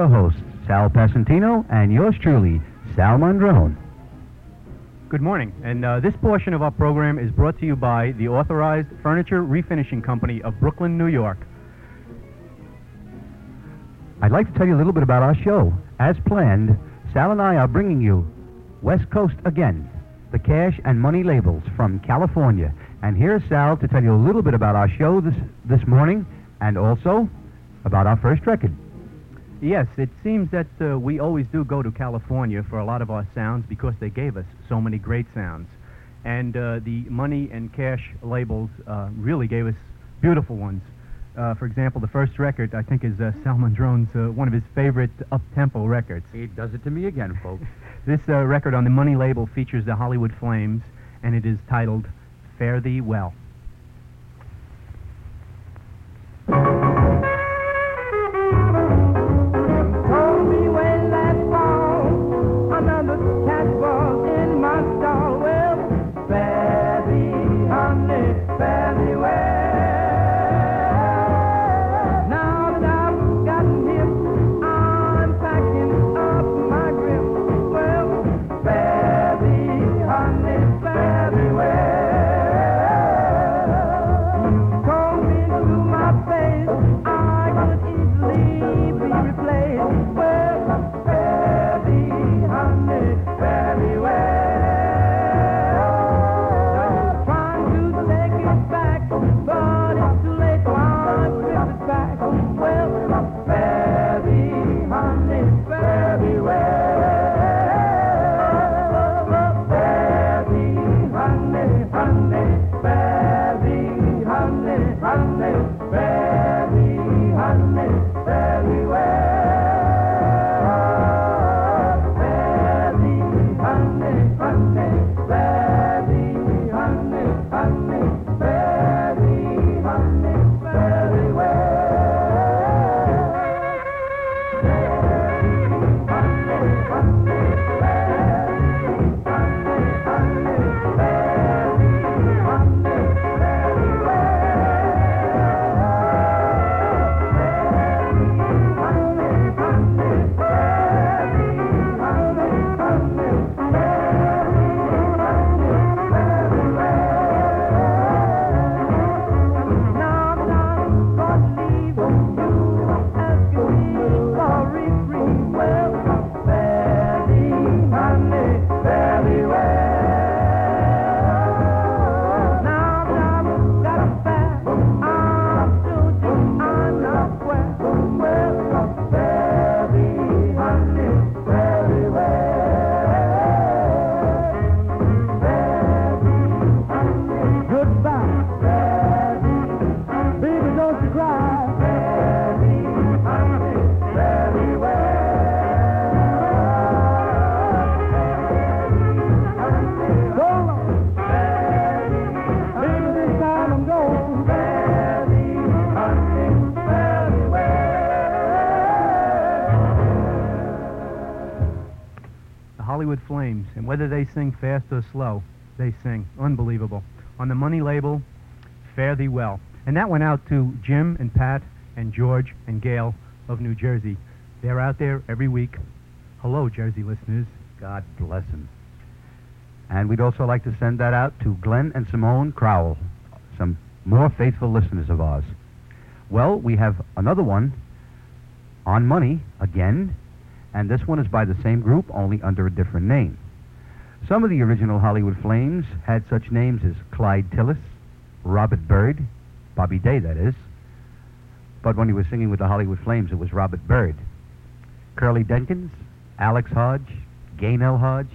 your hosts, Sal Passantino and yours truly, Sal Mondrone. Good morning, and uh, this portion of our program is brought to you by the Authorized Furniture Refinishing Company of Brooklyn, New York. I'd like to tell you a little bit about our show. As planned, Sal and I are bringing you West Coast Again, the cash and money labels from California. And here's Sal to tell you a little bit about our show this, this morning and also about our first record. Yes, it seems that uh, we always do go to California for a lot of our sounds because they gave us so many great sounds. And uh, the money and cash labels uh, really gave us beautiful ones. Uh, for example, the first record, I think, is uh, Sal Mondrone's uh, one of his favorite up-tempo records. He does it to me again, folks. this uh, record on the money label features the Hollywood Flames, and it is titled Fare Thee Well. Honey, honey, fare slow, they sing. Unbelievable. On the money label, Fare Thee Well. And that went out to Jim and Pat and George and Gail of New Jersey. They're out there every week. Hello, Jersey listeners. God bless him. And we'd also like to send that out to Glenn and Simone Crowell, some more faithful listeners of ours. Well, we have another one on money again, and this one is by the same group, only under a different name. Some of the original Hollywood Flames had such names as Clyde Tillis, Robert Byrd, Bobby Day, that is. But when he was singing with the Hollywood Flames, it was Robert Byrd. Curly Dinkins, Alex Hodge, Gaynel Hodge,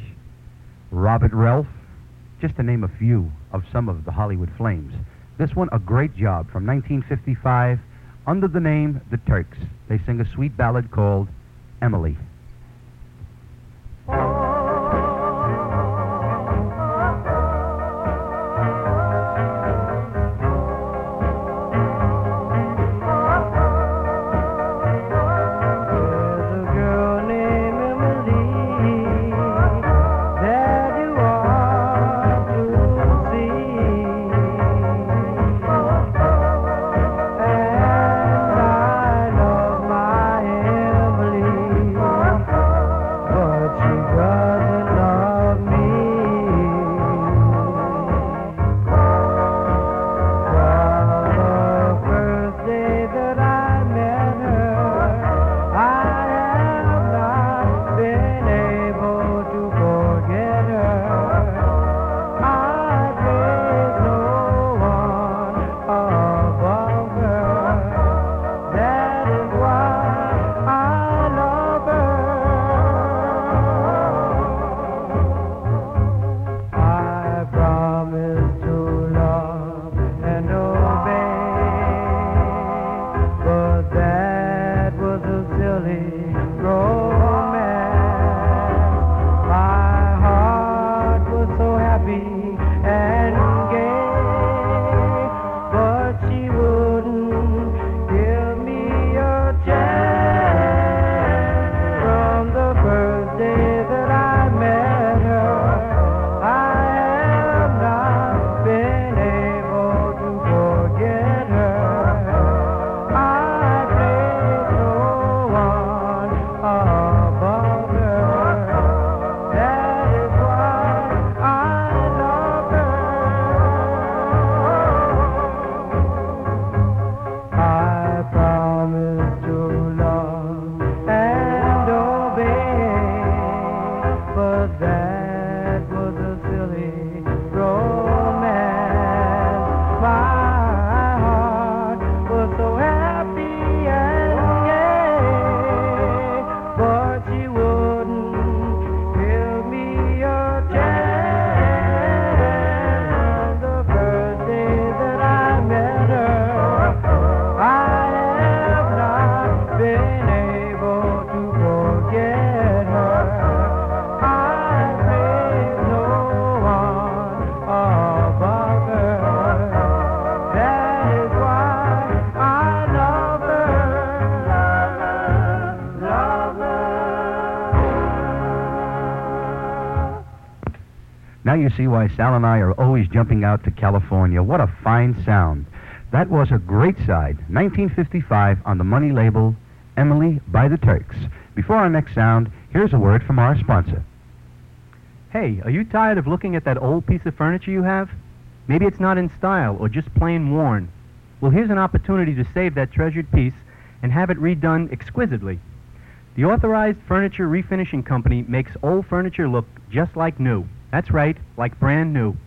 Robert Relf, just to name a few of some of the Hollywood Flames. This one, a great job from 1955 under the name The Turks. They sing a sweet ballad called Emily. See why Sal and I are always jumping out to California. What a fine sound. That was a great side, 1955 on the money label, Emily by the Turks. Before our next sound, here's a word from our sponsor. Hey, are you tired of looking at that old piece of furniture you have? Maybe it's not in style or just plain worn. Well, here's an opportunity to save that treasured piece and have it redone exquisitely. The authorized furniture refinishing company makes old furniture look just like new. That's right, like brand new.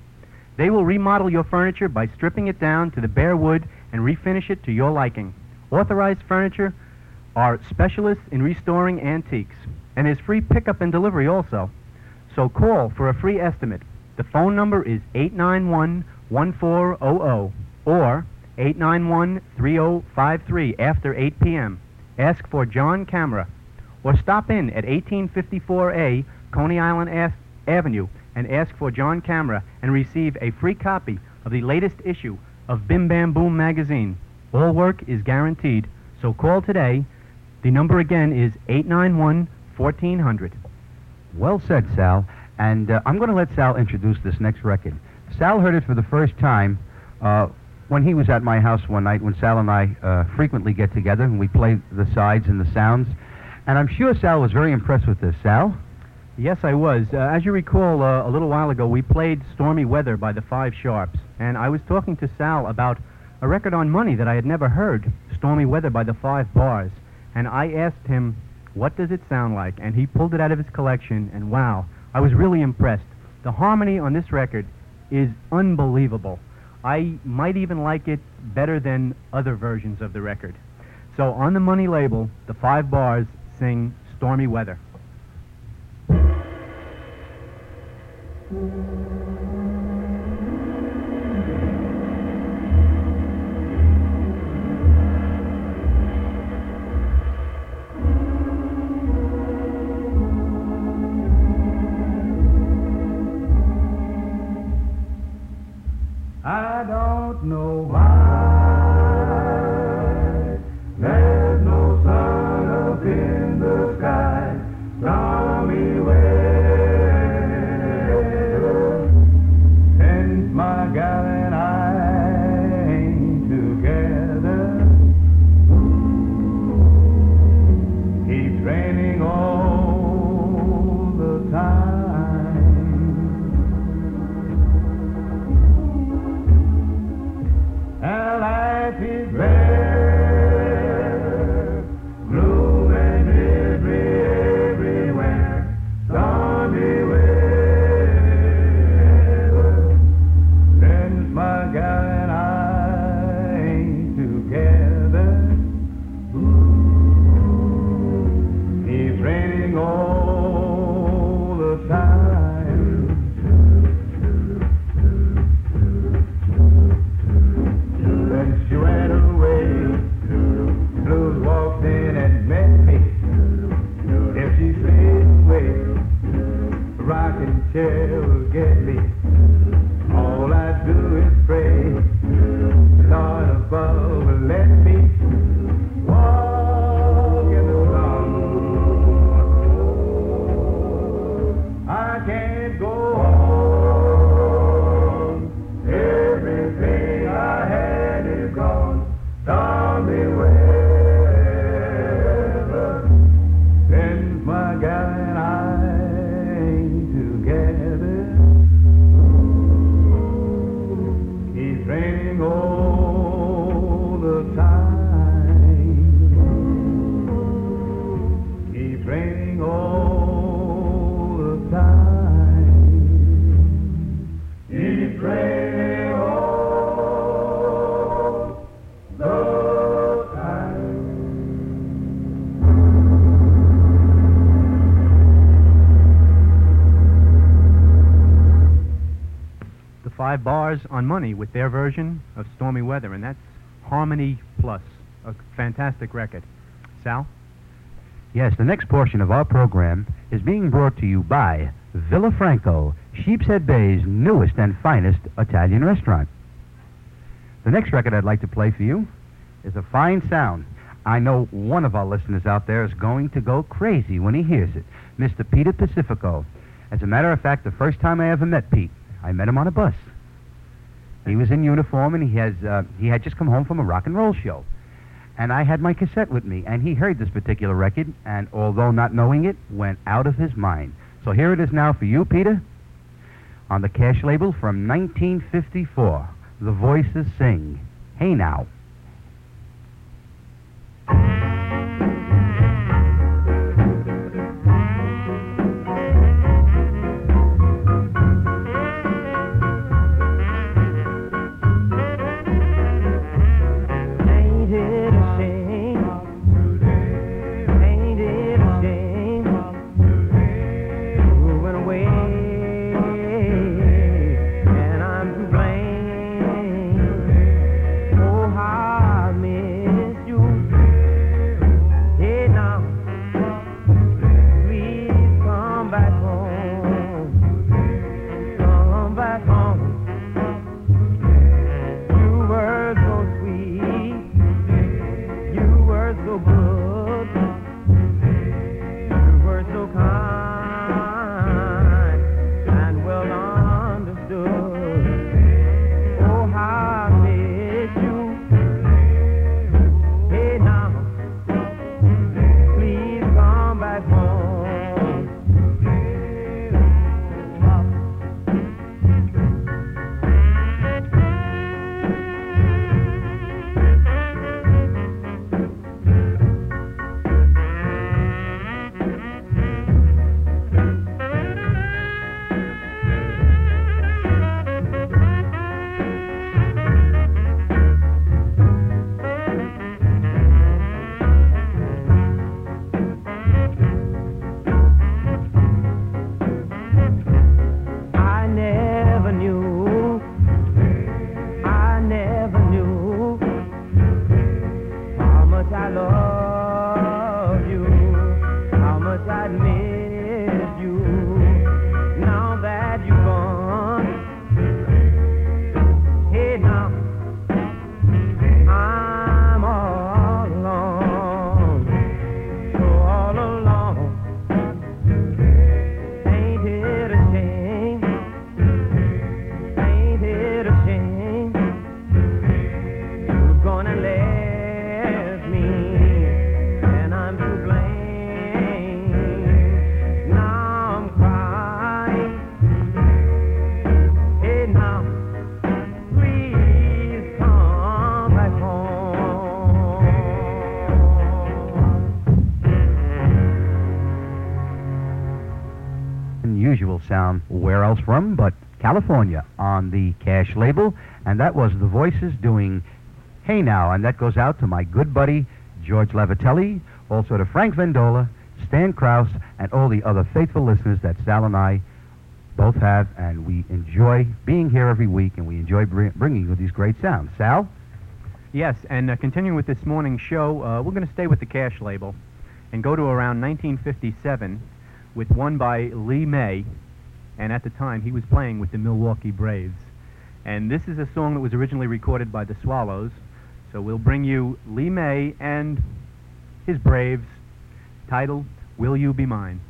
They will remodel your furniture by stripping it down to the bare wood and refinish it to your liking. Authorized furniture are specialists in restoring antiques, and there's free pickup and delivery also. So call for a free estimate. The phone number is 891 1400 or 891 3053 after 8 p.m. Ask for John Camera or stop in at 1854A Coney Island Avenue and ask for John Camera and receive a free copy of the latest issue of Bim Bam Boom magazine. All work is guaranteed, so call today. The number again is 891 1400. Well said, Sal. And uh, I'm going to let Sal introduce this next record. Sal heard it for the first time uh, when he was at my house one night when Sal and I uh, frequently get together and we play the sides and the sounds. And I'm sure Sal was very impressed with this. Sal? Yes, I was. Uh, as you recall, uh, a little while ago, we played Stormy Weather by the Five Sharps. And I was talking to Sal about a record on money that I had never heard, Stormy Weather by the Five Bars. And I asked him, what does it sound like? And he pulled it out of his collection, and wow, I was really impressed. The harmony on this record is unbelievable. I might even like it better than other versions of the record. So on the money label, the Five Bars sing Stormy Weather. I don't know And life Bars on Money with their version of Stormy Weather, and that's Harmony Plus, a fantastic record. Sal? Yes, the next portion of our program is being brought to you by Villa Franco, Sheepshead Bay's newest and finest Italian restaurant. The next record I'd like to play for you is a fine sound. I know one of our listeners out there is going to go crazy when he hears it. Mr. Peter Pacifico. As a matter of fact, the first time I ever met Pete, I met him on a bus. He was in uniform and he has uh, he had just come home from a rock and roll show. And I had my cassette with me, and he heard this particular record, and although not knowing it, went out of his mind. So here it is now for you, Peter, on the cash label from 1954. The Voices sing, Hey Now. Unusual. Where else from but California on the cash label. And that was the voices doing Hey Now. And that goes out to my good buddy George Levitelli, also to Frank Vendola, Stan Kraus, and all the other faithful listeners that Sal and I both have. And we enjoy being here every week and we enjoy br- bringing you these great sounds. Sal? Yes, and uh, continuing with this morning's show, uh, we're going to stay with the cash label and go to around 1957 with one by Lee Maye, and at the time he was playing with the Milwaukee Braves. And this is a song that was originally recorded by the Swallows, so we'll bring you Lee Maye and his Braves, titled Will You Be Mine?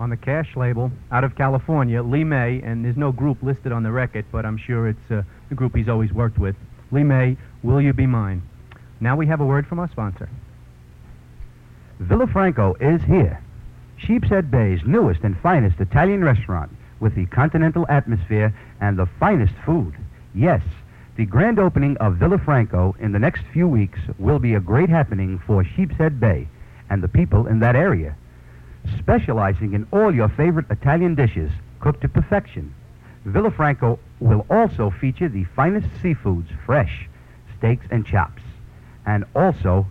On the cash label out of California, Lee Maye, and there's no group listed on the record, but I'm sure it's uh, the group he's always worked with. Lee Maye, Will You Be Mine? Now we have a word from our sponsor. Villafranco is here. Sheepshead Bay's newest and finest Italian restaurant with the continental atmosphere and the finest food. Yes, the grand opening of Villafranco in the next few weeks will be a great happening for Sheepshead Bay and the people in that area. Specializing in all your favorite Italian dishes cooked to perfection, Villafranco will also feature the finest seafoods, fresh, steaks and chops, and also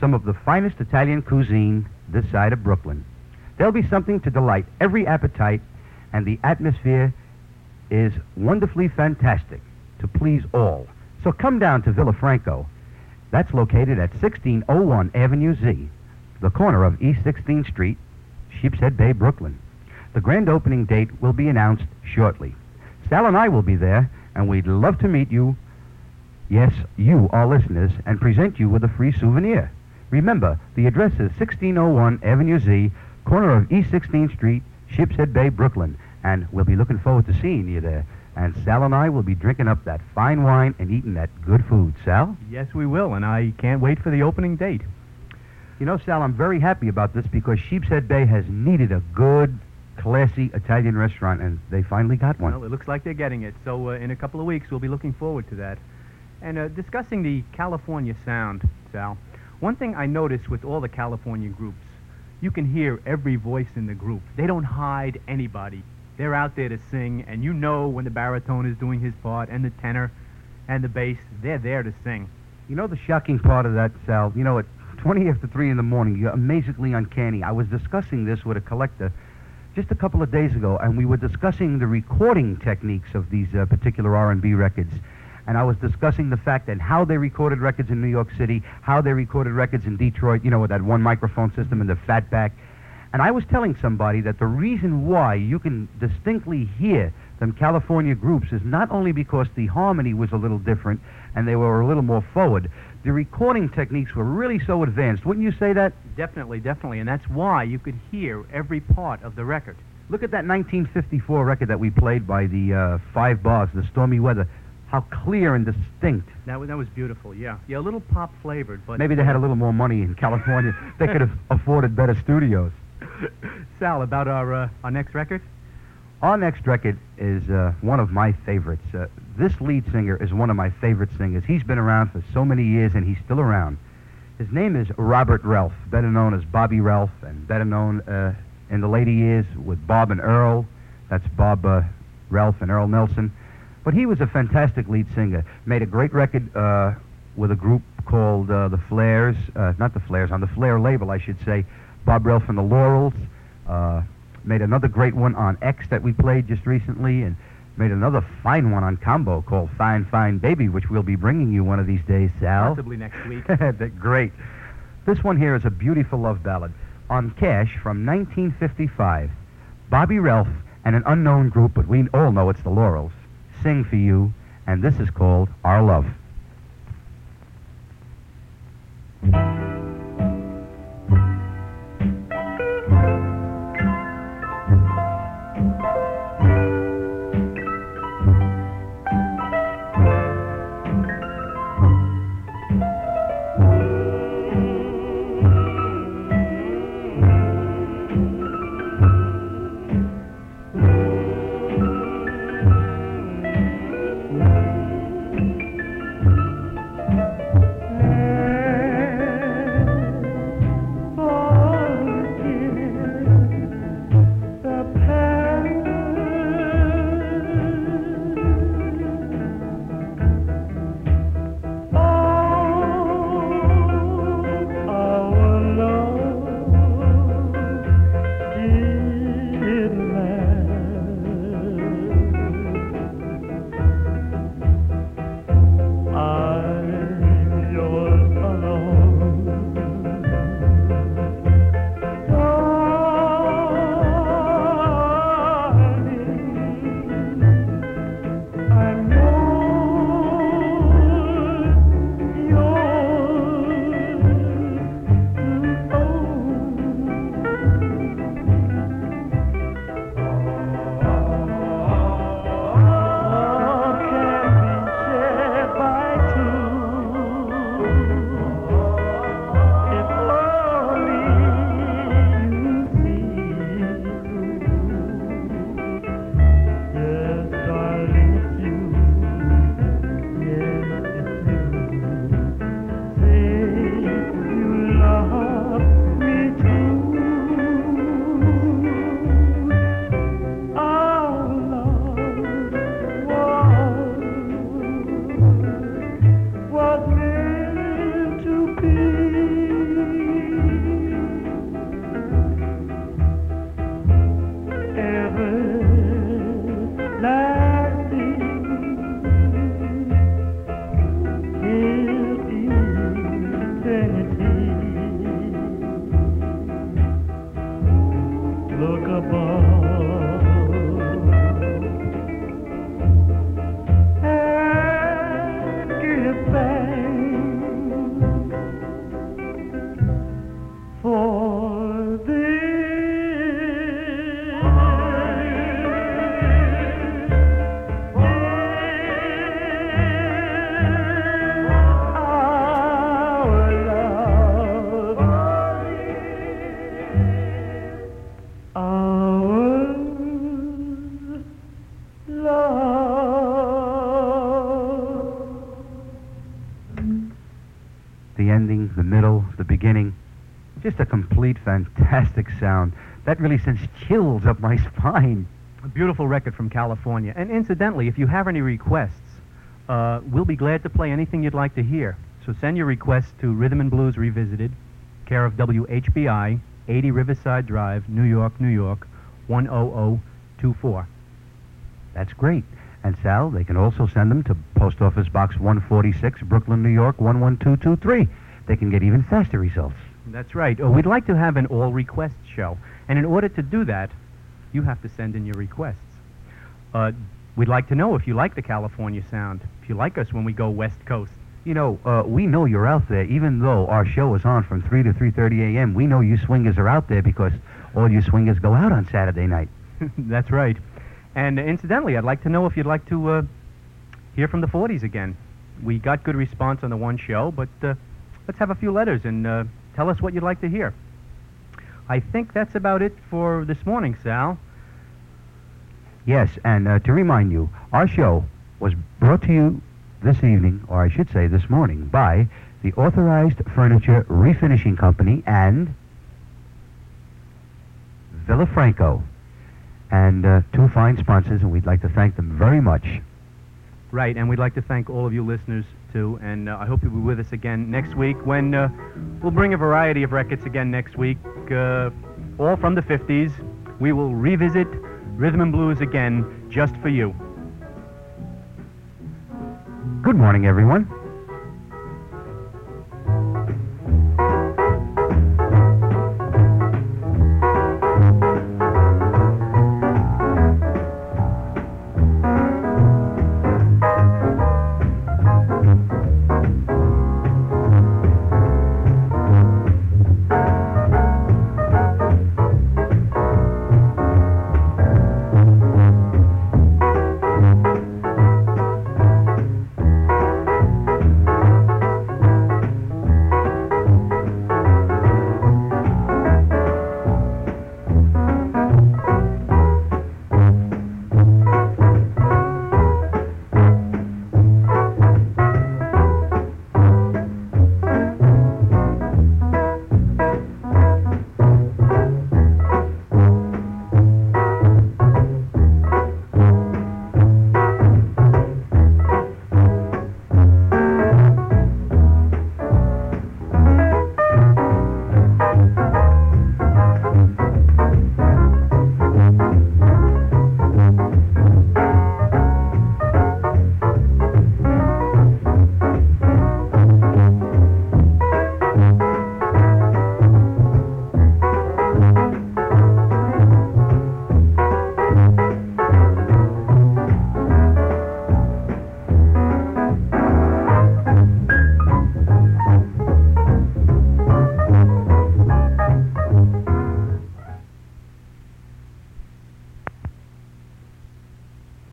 some of the finest Italian cuisine this side of Brooklyn. There'll be something to delight every appetite, and the atmosphere is wonderfully fantastic to please all. So come down to Villafranco. That's located at 1601 Avenue Z, the corner of East 16th Street, Sheepshead Bay, Brooklyn. The grand opening date will be announced shortly. Sal and I will be there, and we'd love to meet you, yes, you, our listeners, and present you with a free souvenir. Remember, the address is 1601 Avenue Z, corner of East 16th Street, Sheepshead Bay, Brooklyn, and we'll be looking forward to seeing you there. And Sal and I will be drinking up that fine wine and eating that good food. Sal? Yes, we will, and I can't wait for the opening date. You know, Sal, I'm very happy about this because Sheepshead Bay has needed a good, classy Italian restaurant, and they finally got one. Well, it looks like they're getting it. So uh, in a couple of weeks, we'll be looking forward to that. And uh, discussing the California sound, Sal, one thing I notice with all the California groups, you can hear every voice in the group. They don't hide anybody. They're out there to sing, and you know when the baritone is doing his part, and the tenor, and the bass, they're there to sing. You know the shocking part of that, Sal? You know, at 20 after 3 in the morning, you're amazingly uncanny. I was discussing this with a collector just a couple of days ago, and we were discussing the recording techniques of these uh, particular R&B records. And I was discussing the fact that how they recorded records in New York City, how they recorded records in Detroit, you know, with that one microphone system and the fatback. And I was telling somebody that the reason why you can distinctly hear them California groups is not only because the harmony was a little different and they were a little more forward, the recording techniques were really so advanced. Wouldn't you say that? Definitely, definitely. And that's why you could hear every part of the record. Look at that 1954 record that we played by the uh, Five Bars, The Stormy Weather. How clear and distinct. That was, that was beautiful, yeah. Yeah, a little pop flavored, but. Maybe they had a little more money in California. they could have afforded better studios. Sal, about our, uh, our next record? Our next record is uh, one of my favorites. This lead singer is one of my favorite singers. He's been around for so many years, and he's still around. His name is Robert Ralph, better known as Bobby Ralph, and better known uh, in the later years with Bob and Earl. That's Bob uh, Ralph and Earl Nelson. But he was a fantastic lead singer. Made a great record uh, with a group called uh, the Flares, uh, not the Flares, on the Flare label, I should say. Bob Ralph and the Laurels. Uh, made another great one on X that we played just recently, and made another fine one on Combo called Fine Fine Baby, which we'll be bringing you one of these days, Sal. Possibly next week. Great. This one here is a beautiful love ballad on Cash from 1955. Bobby Ralph and an unknown group, but we all know it's the Laurels, sing for you, and this is called Our Love. Just a complete fantastic sound. That really sends chills up my spine. A beautiful record from California. And incidentally, if you have any requests, uh, we'll be glad to play anything you'd like to hear. So send your requests to Rhythm and Blues Revisited, care of WHBI, 80 Riverside Drive, New York, New York, 10024. That's great. And Sal, they can also send them to Post Office Box 146, Brooklyn, New York 11223. They can get even faster results. That's right. Uh, we'd like to have an all request show. And in order to do that, you have to send in your requests. Uh, we'd like to know if you like the California sound, if you like us when we go West Coast. You know, uh, we know you're out there, even though our show is on from 3 to 3.30 a.m. We know you swingers are out there because all you swingers go out on Saturday night. That's right. And uh, incidentally, I'd like to know if you'd like to uh, hear from the 40s again. We got good response on the one show, but uh, let's have a few letters and uh, tell us what you'd like to hear. I think that's about it for this morning, Sal. Yes, and uh, to remind you, our show was brought to you this evening, or I should say this morning, by the Authorized Furniture Refinishing Company and Villafranco. And uh, two fine sponsors, and we'd like to thank them very much. Right, and we'd like to thank all of you listeners, too. And uh, I hope you'll be with us again next week when uh, we'll bring a variety of records again next week, uh, all from the 50s. We will revisit rhythm and blues again just for you. Good morning, everyone.